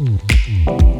Música